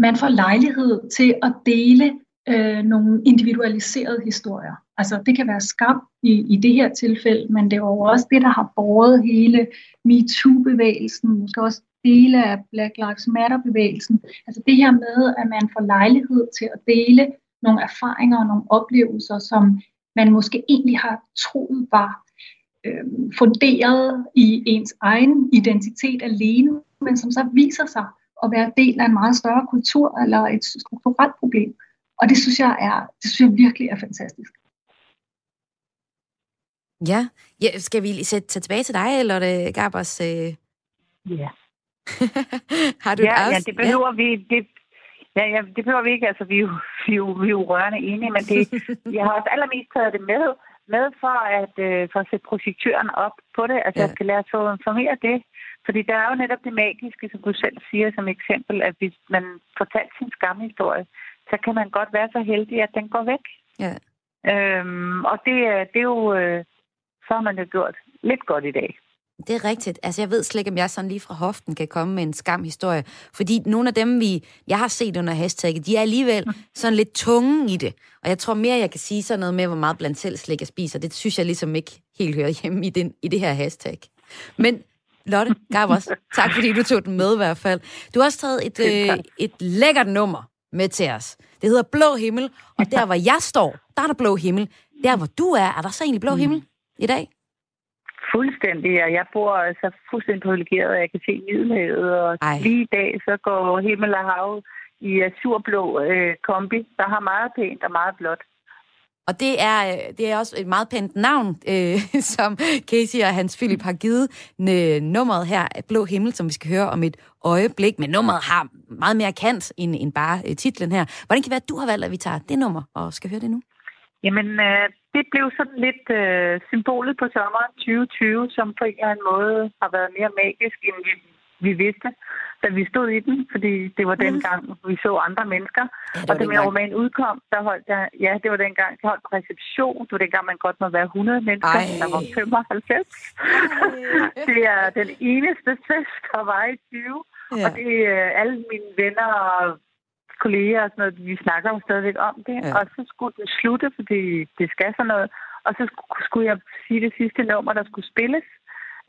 man får lejlighed til at dele øh, nogle individualiserede historier. Altså det kan være skam i, i det her tilfælde, men det er jo også det, der har båret hele MeToo-bevægelsen, måske også dele af Black Lives Matter-bevægelsen. Altså det her med, at man får lejlighed til at dele nogle erfaringer og nogle oplevelser, som man måske egentlig har troet var øh, funderet i ens egen identitet alene, men som så viser sig at være del af en meget større kultur eller et strukturelt problem. Og det synes jeg er, det synes jeg virkelig er fantastisk. Ja. ja skal vi sætte tage tilbage til dig, eller er det Gabers... Øh... Ja. har du ja, ja, det behøver vi. Det, ja, ja, det behøver vi ikke. Altså, vi er jo, vi er jo, vi er jo rørende enige, men det, jeg har også allermest taget det med, med for at, øh, for at sætte projektøren op på det. Altså, Ja. ja. jeg skal lade os få informere det. Fordi der er jo netop det magiske, som du selv siger som eksempel, at hvis man fortalt sin skamhistorie, så kan man godt være så heldig, at den går væk. Ja. Øhm, og det, er- det er jo, øh, så har man jo gjort lidt godt i dag. Det er rigtigt. Altså, jeg ved slet ikke, om jeg sådan lige fra hoften kan komme med en skam-historie. Fordi nogle af dem, vi, jeg har set under hashtagget, de er alligevel sådan lidt tunge i det. Og jeg tror mere, jeg kan sige sådan noget med, hvor meget blandt selv slik jeg spiser. Det synes jeg ligesom ikke helt hører hjemme i, den, i det her hashtag. Men Lotte Garbers, tak fordi du tog den med i hvert fald. Du har også taget et, øh, et lækkert nummer med til os. Det hedder Blå Himmel, og der hvor jeg står, der er der blå himmel. Der hvor du er, er der så egentlig blå himmel i dag? Fuldstændig, og jeg bor altså fuldstændig privilegeret, at jeg kan se Middelhavet, og. Ej. lige i dag så går himmel og hav i azurblå øh, kombi, der har meget pænt og meget blåt. Og det er, øh, det er også et meget pænt navn, øh, som Casey og Hans Philip har givet øh, nummeret her, Blå Himmel, som vi skal høre om et øjeblik. Men nummeret har meget mere kant end, end bare øh, titlen her. Hvordan kan det være, at du har valgt, at vi tager det nummer og skal høre det nu? Jamen, øh, det blev sådan lidt øh, symbolet på sommeren 2020, som på en eller anden måde har været mere magisk, end vi, vi vidste, da vi stod i den, fordi det var dengang, vi så andre mennesker. Ja, det og da min roman udkom, der holdt jeg, ja, det var dengang, jeg holdt reception. Det var dengang, man godt må være 100 mennesker, Ej. der var 95. det er den eneste fest, der var i 20. Ja. Og det er alle mine venner og kolleger og sådan noget, vi snakker jo stadigvæk om det. Ja. Og så skulle den slutte, fordi det skal sådan noget. Og så sk- skulle jeg sige det sidste nummer, der skulle spilles.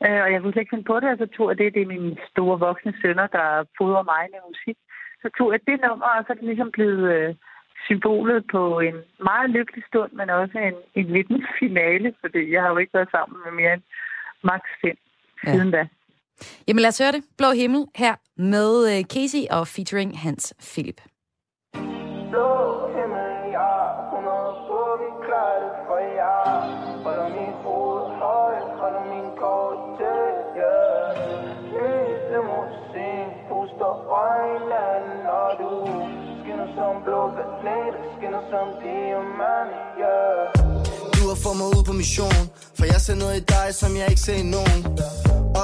Øh, og jeg kunne slet ikke finde på det, og så tog jeg det. Det er mine store voksne sønner, der fodrer mig med musik. Så tog jeg det nummer, og så er det ligesom blevet øh, symbolet på en meget lykkelig stund, men også en, en lidt finale, fordi jeg har jo ikke været sammen med mere end max 5 Ja. siden da. Jamen lad os høre det. Blå Himmel her med øh, Casey og featuring Hans Philip. Som skinner som diamant, yeah Du har fået mig ud på mission For jeg ser noget i dig, som jeg ikke ser i nogen.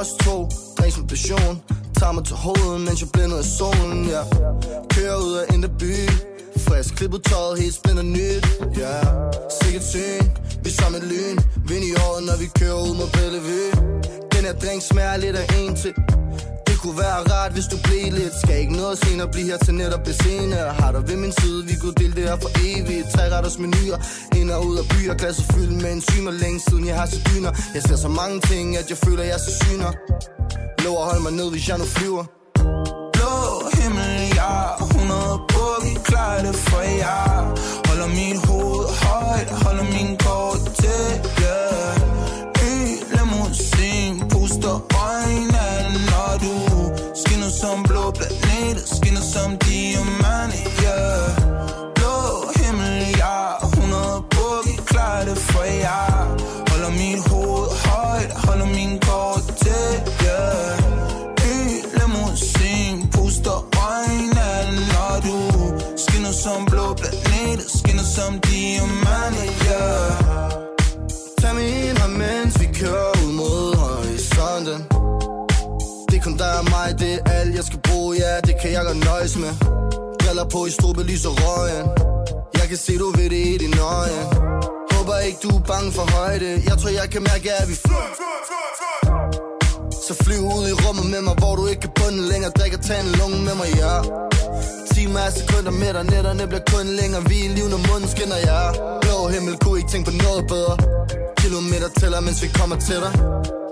Os to, drinks med passion. Tager mig til hovedet, mens jeg blænder af solen, ja. Yeah. Kører ud af indre by. Frisk klippet tøjet, helt splinter nyt, ja. Yeah. Sikkert syn, vi som et lyn. Vind i året, når vi kører ud mod Bellevue. Den her drink smager lidt af en til kunne være rart, hvis du blev lidt. Skal ikke noget senere blive her til netop det senere Har dig ved min side, vi kunne dele det her for evigt. Tre retters menuer, ind og ud af byer. Glasset fyldt med enzymer, længe siden jeg har set dyner. Jeg ser så mange ting, at jeg føler, jeg så syner. Lov at holde mig ned, hvis jeg nu flyver. Blå himmel, ja, 100 bukke, vi klarer det for jer. Holder min hoved højt, holder min kort til, yeah. Ny limousin, puster øjnene, blå planet, skinner som diamante, yeah. Blå himmel, ja, 100 bukke, vi klarer det for jer. Holder mit hoved højt, holder min kort tæt, yeah. Ny limousin, puster øjnene, når du skinner som blå planeter, skinner som diamante. Jeg skal bruge, ja, det kan jeg godt nøjes med. Briller på i strube, lys og røgen. Jeg kan se, du ved det i dine øje. Håber ikke, du er bange for højde. Jeg tror, jeg kan mærke, at vi flyver Så flyv ud i rummet med mig, hvor du ikke kan bunde længere. Drik og tag en lunge med mig, ja. Timer af sekunder med dig, nætterne bliver kun længere. Vi er liv, når munden skinner, ja. Blå himmel, kunne ikke tænke på noget bedre. Kilometer tæller, mens vi kommer til dig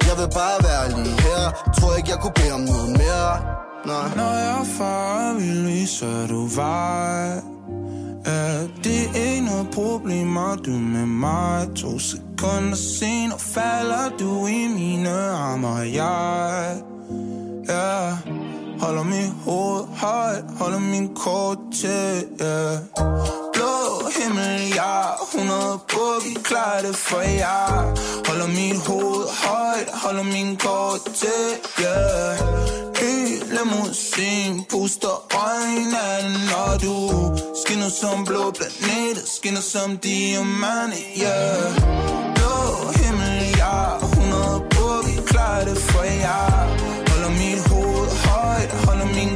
Jeg vil bare være lige her. Tror ikke, jeg kunne bede om noget mere. Nej. Når jeg er far, vil vise, du vej. Ja, det er ikke noget problem, du med mig? To sekunder senere falder du i mine arme Og jeg, ja Holder min hoved højt, holder min kort tæt, ja Blå himmel, ja 100 på, vi klarer det for jer. Holder mit hoved højt, holder min kort tæt, ja Ny limousin, puster øjnene, når du Skinner som blå planet, skinner som diamant, yeah. Blå himmel, ja 100 på, vi klarer det for jer. Holder mit hoved højt, holder min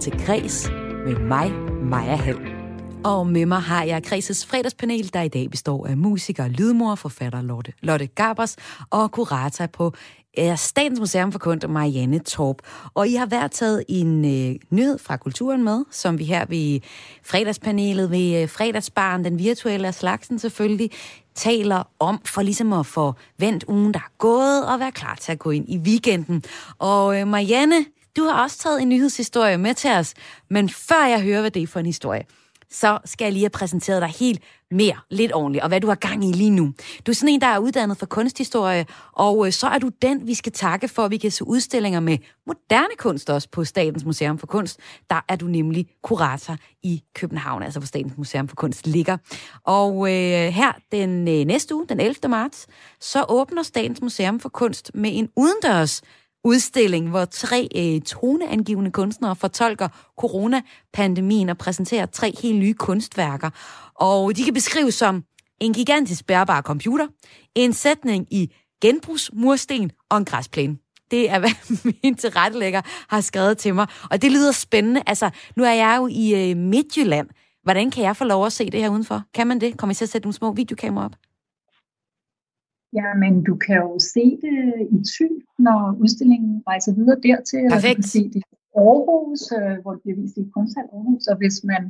til Græs med mig, Maja Hall. Og med mig har jeg Kreses fredagspanel, der i dag består af musiker lydmor, forfatter Lotte, Lotte Gabers og kurator på Statens Museum for Kunst, Marianne Torp. Og I har været taget en øh, nyhed fra kulturen med, som vi her ved fredagspanelet, ved øh, fredagsbaren, den virtuelle af slagsen selvfølgelig, taler om for ligesom at få vendt ugen, der er gået, og være klar til at gå ind i weekenden. Og øh, Marianne, du har også taget en nyhedshistorie med til os, men før jeg hører, hvad det er for en historie, så skal jeg lige have præsenteret dig helt mere, lidt ordentligt, og hvad du har gang i lige nu. Du er sådan en, der er uddannet for kunsthistorie, og øh, så er du den, vi skal takke for, at vi kan se udstillinger med moderne kunst også på Statens Museum for Kunst. Der er du nemlig kurator i København, altså hvor Statens Museum for Kunst ligger. Og øh, her den øh, næste uge, den 11. marts, så åbner Statens Museum for Kunst med en udendørs udstilling, hvor tre øh, toneangivende kunstnere fortolker coronapandemien og præsenterer tre helt nye kunstværker. Og de kan beskrives som en gigantisk bærbar computer, en sætning i genbrugsmursten og en græsplæne. Det er, hvad min tilrettelægger har skrevet til mig. Og det lyder spændende. Altså, nu er jeg jo i øh, Midtjylland. Hvordan kan jeg få lov at se det her udenfor? Kan man det? Kommer I til at sætte nogle små videokameraer op? Jamen, du kan jo se det i Thy, når udstillingen rejser videre dertil. Du Perfekt. kan se det i Aarhus, øh, hvor det bliver vist i Kunsthal Aarhus. Og hvis man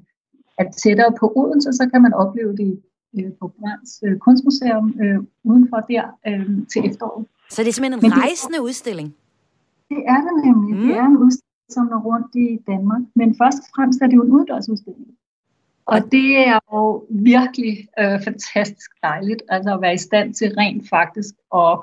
er tættere på Odense, så kan man opleve det øh, på Brands øh, Kunstmuseum udenfor der til efteråret. Så det er simpelthen en Men det- rejsende udstilling. Det er det nemlig. Mm. Det er en udstilling, som er rundt i Danmark. Men først og fremmest er det jo en uddørsudstilling. Og det er jo virkelig øh, fantastisk dejligt altså at være i stand til rent faktisk at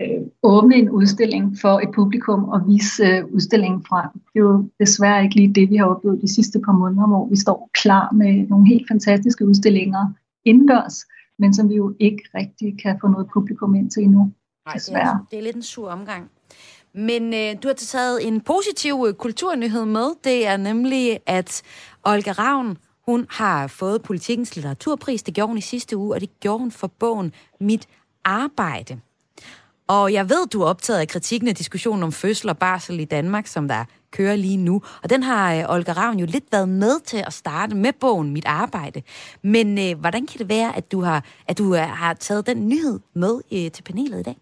øh, åbne en udstilling for et publikum og vise øh, udstillingen frem. Det er jo desværre ikke lige det, vi har oplevet de sidste par måneder, hvor vi står klar med nogle helt fantastiske udstillinger indendørs, men som vi jo ikke rigtig kan få noget publikum ind til endnu. Nej, det er, Desværre. det er lidt en sur omgang. Men øh, du har taget en positiv øh, kulturnyhed med. Det er nemlig, at Olga Ravn, hun har fået politikens litteraturpris. Det gjorde hun i sidste uge, og det gjorde hun for bogen Mit Arbejde. Og jeg ved, du er optaget af kritikken af diskussionen om fødsel og barsel i Danmark, som der kører lige nu. Og den har øh, Olga Ravn jo lidt været med til at starte med bogen Mit Arbejde. Men øh, hvordan kan det være, at du har, at du øh, har taget den nyhed med øh, til panelet i dag?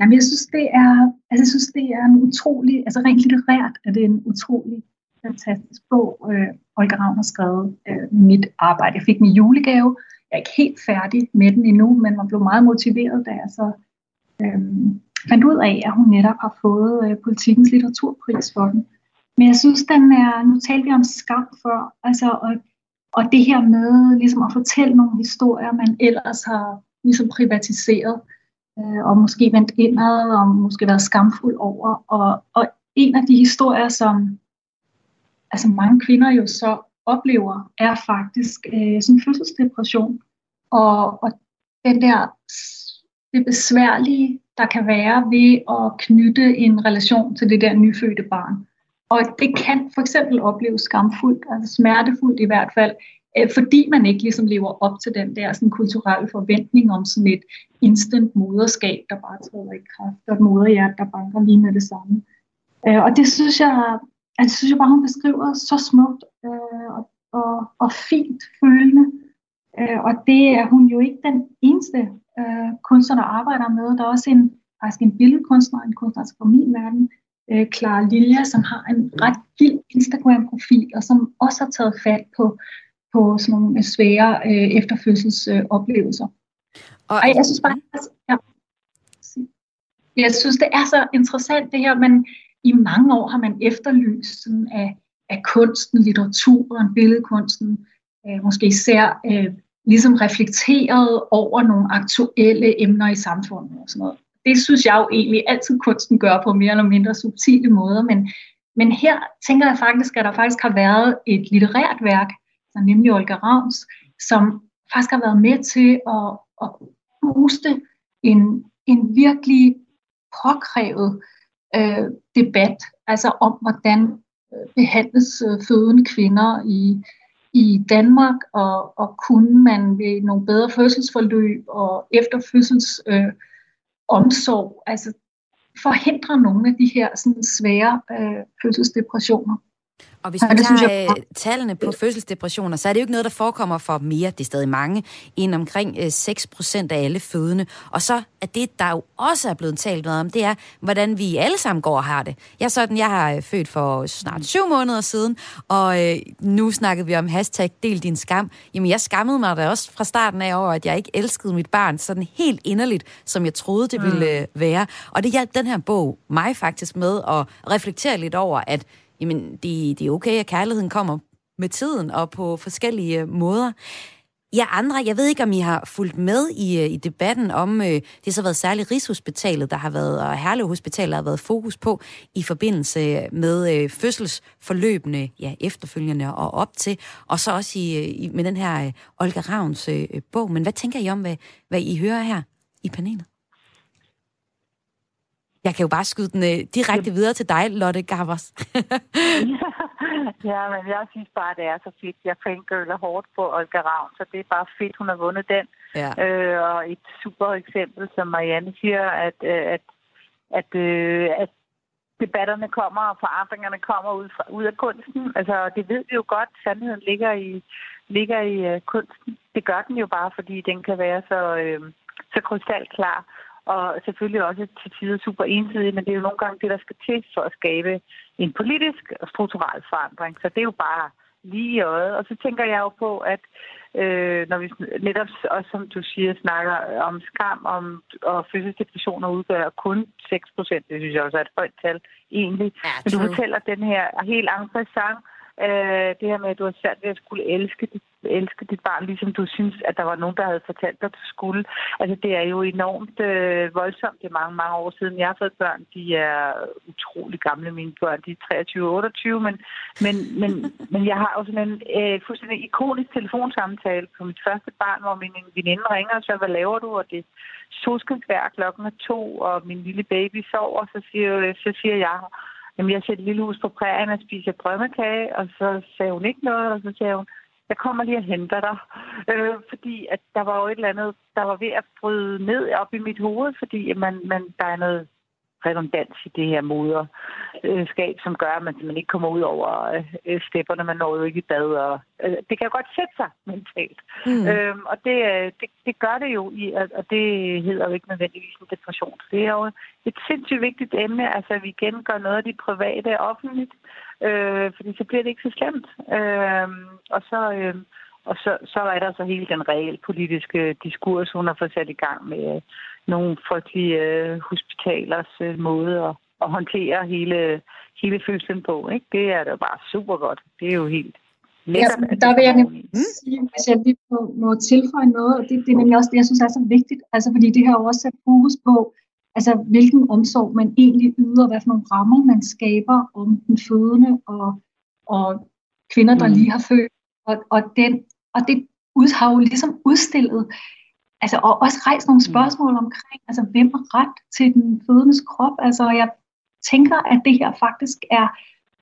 Jamen, jeg synes, det er, altså, jeg synes, det er en utrolig, altså rent litterært er det en utrolig fantastisk bog, øh, Olga Ravn har skrevet øh, mit arbejde. Jeg fik den i julegave. Jeg er ikke helt færdig med den endnu, men man blev meget motiveret, da jeg så øh, fandt ud af, at hun netop har fået øh, politikens litteraturpris for den. Men jeg synes, den er, nu talte vi om skam før, altså, og, og det her med ligesom at fortælle nogle historier, man ellers har ligesom privatiseret, øh, og måske vendt indad, og måske været skamfuld over. Og, og en af de historier, som altså mange kvinder jo så oplever, er faktisk øh, sådan en fødselsdepression. Og, og den der, det besværlige, der kan være ved at knytte en relation til det der nyfødte barn. Og det kan for eksempel opleves skamfuldt, altså smertefuldt i hvert fald, øh, fordi man ikke ligesom lever op til den der sådan, kulturelle forventning om sådan et instant moderskab, der bare træder i kraft, og et moderhjerte, der banker lige med det samme. Øh, og det synes jeg, altså, det synes jeg bare, hun beskriver så smukt øh, og, og, og fint følende. Øh, og det er hun jo ikke den eneste øh, kunstner, der arbejder med. Der er også en, faktisk en billedkunstner, en kunstner altså fra min verden, øh, Clara Lilja, som har en ret vild Instagram-profil, og som også har taget fat på, på sådan nogle svære øh, efterfødselsoplevelser. Øh. Og, Ej, jeg synes bare, altså, ja. jeg synes, det er så interessant det her, men i mange år har man efterlyst sådan af, af kunsten, litteraturen, billedkunsten, øh, måske især øh, ligesom reflekteret over nogle aktuelle emner i samfundet og sådan noget. Det synes jeg jo egentlig altid kunsten gør på mere eller mindre subtile måder, men, men her tænker jeg faktisk, at der faktisk har været et litterært værk, så nemlig Olga Ravns, som faktisk har været med til at, at booste en, en virkelig påkrævet øh, debat, altså om hvordan øh, behandles øh, fødende kvinder i, i Danmark, og, og kunne man ved nogle bedre fødselsforløb og efterfødsels øh, omsorg, altså forhindre nogle af de her sådan, svære øh, fødselsdepressioner. Og hvis Ja, vi tager jeg- øh, tallene på fødselsdepressioner, så er det jo ikke noget, der forekommer for mere, det er stadig mange, end omkring øh, 6 procent af alle fødende. Og så er det, der jo også er blevet talt noget om, det er, hvordan vi alle sammen går og har det. Jeg sådan, jeg har øh, født for snart syv måneder siden, og øh, nu snakkede vi om hashtag del din skam. Jamen, jeg skammede mig da også fra starten af over, at jeg ikke elskede mit barn sådan helt inderligt, som jeg troede, det ville øh, være. Og det hjalp den her bog mig faktisk med at reflektere lidt over, at jamen, det, det er okay, at kærligheden kommer med tiden og på forskellige måder. Ja, andre, jeg ved ikke, om I har fulgt med i, øh, i debatten om, øh, det har så været særligt Rigshospitalet, der har været, og Herlev Hospital, der har været fokus på i forbindelse med øh, fødselsforløbene, ja, efterfølgende og op til, og så også i, øh, i, med den her øh, Olga Ravns øh, bog. Men hvad tænker I om, hvad, hvad I hører her i panelet? Jeg kan jo bare skyde den øh, direkte videre til dig, Lotte Gavers. ja, men jeg synes bare, det er så fedt. Jeg fangirler hårdt på Olga Ravn, så det er bare fedt, hun har vundet den. ja. Øh, og et super eksempel, som Marianne siger, at, øh, at, at, øh, at debatterne kommer, og forandringerne kommer ud, fra, ud af kunsten. Altså, det ved vi jo godt. Sandheden ligger i, ligger i uh, kunsten. Det gør den jo bare, fordi den kan være så, øh, så krystalklar. Og selvfølgelig også til tider super ensidig, men det er jo nogle gange det, der skal til for at skabe en politisk og strukturel forandring. Så det er jo bare lige i øjet. Og så tænker jeg jo på, at øh, når vi netop også, som du siger, snakker om skam om, og fødselsdepressioner udgør kun 6 procent. Det synes jeg også er et højt tal egentlig. Ja, Men du fortæller den her helt andre sang, øh, det her med, at du har svært ved at skulle elske dit, elske dit barn, ligesom du synes, at der var nogen, der havde fortalt dig, at du skulle. Altså, det er jo enormt øh, voldsomt. Det er mange, mange år siden, jeg har fået børn. De er utrolig gamle, mine børn. De er 23-28, men, men, men, men jeg har jo sådan en øh, fuldstændig ikonisk telefonsamtale på mit første barn, hvor min veninde ringer og siger, hvad laver du? Og det er solskinsvær, klokken er to, og min lille baby sover, så siger, så siger jeg, Jamen, jeg sætter et lille hus på prærien og spiser drømmekage, og så sagde hun ikke noget, og så sagde hun, jeg kommer lige og henter dig. Øh, fordi at der var jo et eller andet, der var ved at bryde ned op i mit hoved, fordi man, man, der er noget redundans i det her moderskab, som gør, at man simpelthen ikke kommer ud over øh, stepperne. Man når jo ikke i bad. Og, øh, det kan godt sætte sig mentalt. Mm. Øhm, og det, øh, det, det gør det jo, i, og- det hedder jo ikke nødvendigvis en depression. Så det er jo et sindssygt vigtigt emne, altså at vi igen gør noget af det private offentligt, øh, fordi så bliver det ikke så slemt. Øh, og så, øh, og så, så er der så hele den reelle politiske diskurs, hun har fået sat i gang med nogle frygtelige øh, hospitalers øh, måde at, at håndtere hele, hele fødslen på. Ikke? Det er da bare super godt. Det er jo helt Ja, lækkert. der vil jeg nemlig oveni. sige, hvis jeg lige må, må tilføje noget, og det, det er nemlig også det, jeg synes er så vigtigt, altså fordi det jo også sat fokus på, altså hvilken omsorg man egentlig yder, hvad for nogle rammer man skaber om den fødende og, og kvinder, der Mm. lige har født, og, og, den, og det ud, har jo ligesom udstillet, altså og også rejst nogle spørgsmål omkring, altså hvem har ret til den fødendes krop, altså jeg tænker, at det her faktisk er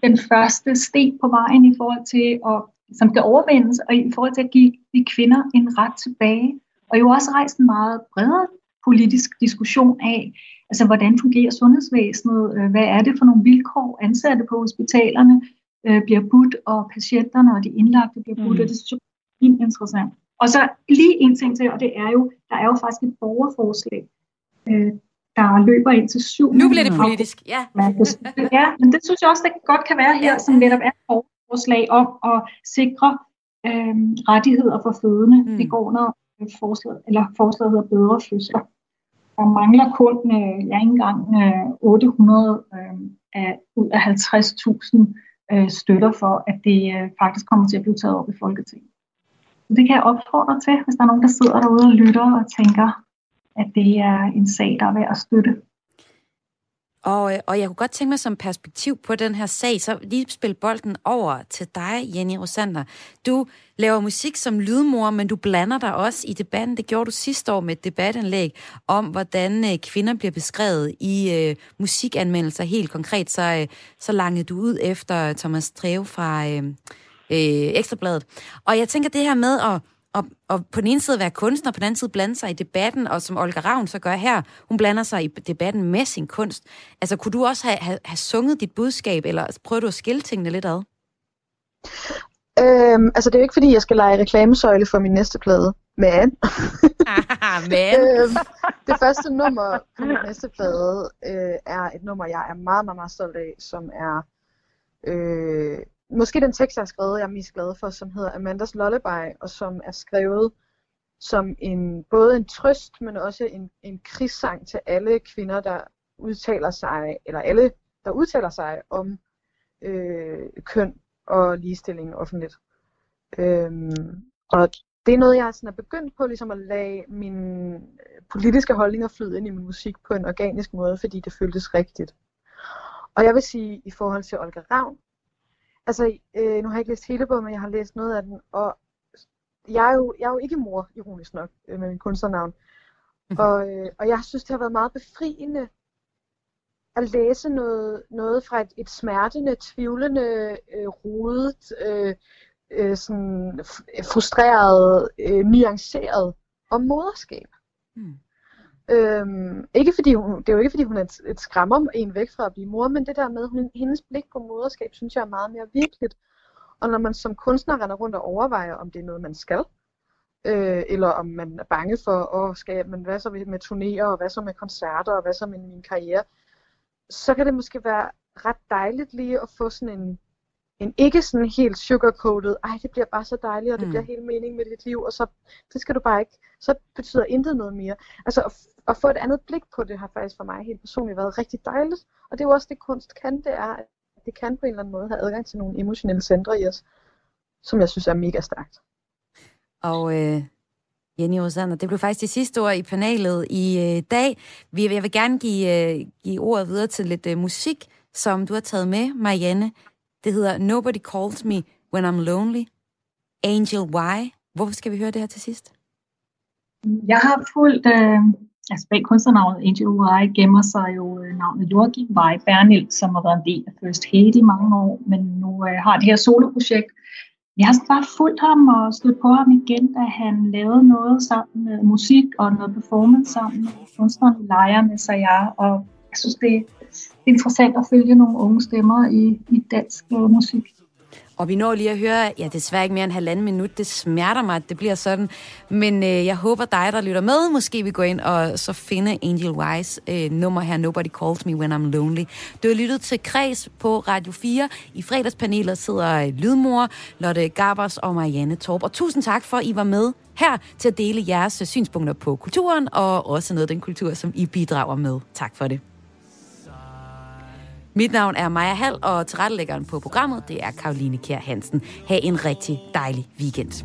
den første sten på vejen i forhold til at som skal overvindes, og i forhold til at give de kvinder en ret tilbage. Og jo også rejst en meget bredere politisk diskussion af, altså hvordan fungerer sundhedsvæsenet, øh, hvad er det for nogle vilkår, ansatte på hospitalerne øh, bliver budt, og patienterne og de indlagte bliver budt, Mm. og det synes jeg er interessant. Og så lige en ting til, og det er jo, der er jo faktisk et borgerforslag, øh, der løber ind til syv. Nu bliver det politisk, ja. Ja, men det synes jeg også, det godt kan være her, Ja, som netop er et forslag om at sikre øh, rettigheder for fødende. Mm. Det går under forslaget, eller forslaget hedder bedre fødsler. Der mangler kun, øh, ja, ikke engang øh, 800 øh, af, ud af 50.000 øh, støtter for, at det øh, faktisk kommer til at blive taget op i Folketinget. Så det kan jeg opfordre til, hvis der er nogen, der sidder derude og lytter og tænker, at det er en sag, der er værd at støtte. Og, øh, og jeg kunne godt tænke mig som perspektiv på den her sag, så lige spille bolden over til dig, Jenny Rosander. Du laver musik som lydmor, men du blander dig også i debatten. Det gjorde du sidste år med et debatindlæg om, hvordan øh, kvinder bliver beskrevet i øh, musikanmeldelser. Helt konkret, så, øh, så langede du ud efter øh, Thomas Treve fra øh, øh, Ekstrabladet. Og jeg tænker det her med at og, og på den ene side være kunstner, på den anden side blande sig i debatten, og som Olga Ravn så gør her, hun blander sig i debatten med sin kunst. Altså, kunne du også have, have, have sunget dit budskab, eller prøver du at skille tingene lidt ad? Øhm, altså, det er jo ikke, fordi jeg skal lege reklamesøjle for min næste plade. Men Men, øhm, det første nummer på min næste plade øh, er et nummer, jeg er meget, meget, meget stolt af, som er øh, måske den tekst, jeg har skrevet, jeg er mest glad for, som hedder Amandas Lullaby, og som er skrevet som en både en trøst, men også en, en krigssang til alle kvinder, der udtaler sig, eller alle, der udtaler sig om øh, køn og ligestilling offentligt. Øhm, og det er noget, jeg sådan er begyndt på, ligesom at lade mine øh, politiske holdninger flyde ind i min musik på en organisk måde, fordi det føltes rigtigt. Og jeg vil sige, i forhold til Olga Ravn, altså, øh, nu har jeg ikke læst hele bogen, men jeg har læst noget af den, og jeg er jo, jeg er jo ikke mor, ironisk nok, øh, med min kunstnernavn. Mhm. Og, øh, og jeg synes, det har været meget befriende at læse noget, noget fra et, et smertende, tvivlende, øh, rodet, øh, øh, sådan frustreret, øh, nuanceret om moderskab. Mm. Øhm, ikke fordi hun, det er jo ikke fordi hun er et, et skræmmer en væk fra at blive mor, men det der med, hun, hendes blik på moderskab, synes jeg er meget mere virkeligt. Og når man som kunstner render rundt og overvejer, om det er noget, man skal, øh, eller om man er bange for, åh, skal jeg, men hvad så med turnéer, og hvad så med koncerter, og hvad så med min karriere, så kan det måske være ret dejligt lige at få sådan en, en ikke sådan helt sugarcoated, ej, det bliver bare så dejligt, og det Mm. bliver hele mening med dit liv, og så, det skal du bare ikke, så betyder intet noget mere. Altså at, at få et andet blik på det har faktisk for mig helt personligt været rigtig dejligt, og det er jo også det kunst kan, det er, at det kan på en eller anden måde have adgang til nogle emotionelle centre i os, som jeg synes er mega stærkt. Og øh, Jenny Rosander, det blev faktisk de sidste ord i panelet i øh, dag. Vi, jeg vil gerne give, øh, give ordet videre til lidt øh, musik, som du har taget med, Marianne. Det hedder Nobody Calls Me When I'm Lonely. Angel Why. Hvorfor skal vi høre det her til sidst? Jeg har fulgt, øh, altså bag kunstnernavnet Angel Why gemmer sig jo øh, navnet Joachim Why Bernil, som har været en del af First Hate i mange år, men nu øh, har det her soloprojekt. Jeg har bare fulgt ham og stødt på ham igen, da han lavede noget sammen med musik og noget performance sammen med kunstneren Leia med og jeg synes, det interessant at følge nogle unge stemmer i, i dansk øh, musik. Og vi når lige at høre, ja, desværre ikke mere end halvanden minut. Det smerter mig, at det bliver sådan. Men øh, jeg håber dig, der lytter med, måske vi går ind og så finde Angel Wise øh, nummer her, Nobody Calls Me When I'm Lonely. Du har lyttet til Kreds på Radio 4. I fredagspanelet sidder øh, Lydmor, Lotte Gabers og Marianne Torp. Og tusind tak for, at I var med her til at dele jeres øh, synspunkter på kulturen, og også noget af den kultur, som I bidrager med. Tak for det. Mit navn er Maja Hall, og tilrettelæggeren på programmet, det er Karoline Kjær Hansen. Ha' en rigtig dejlig weekend.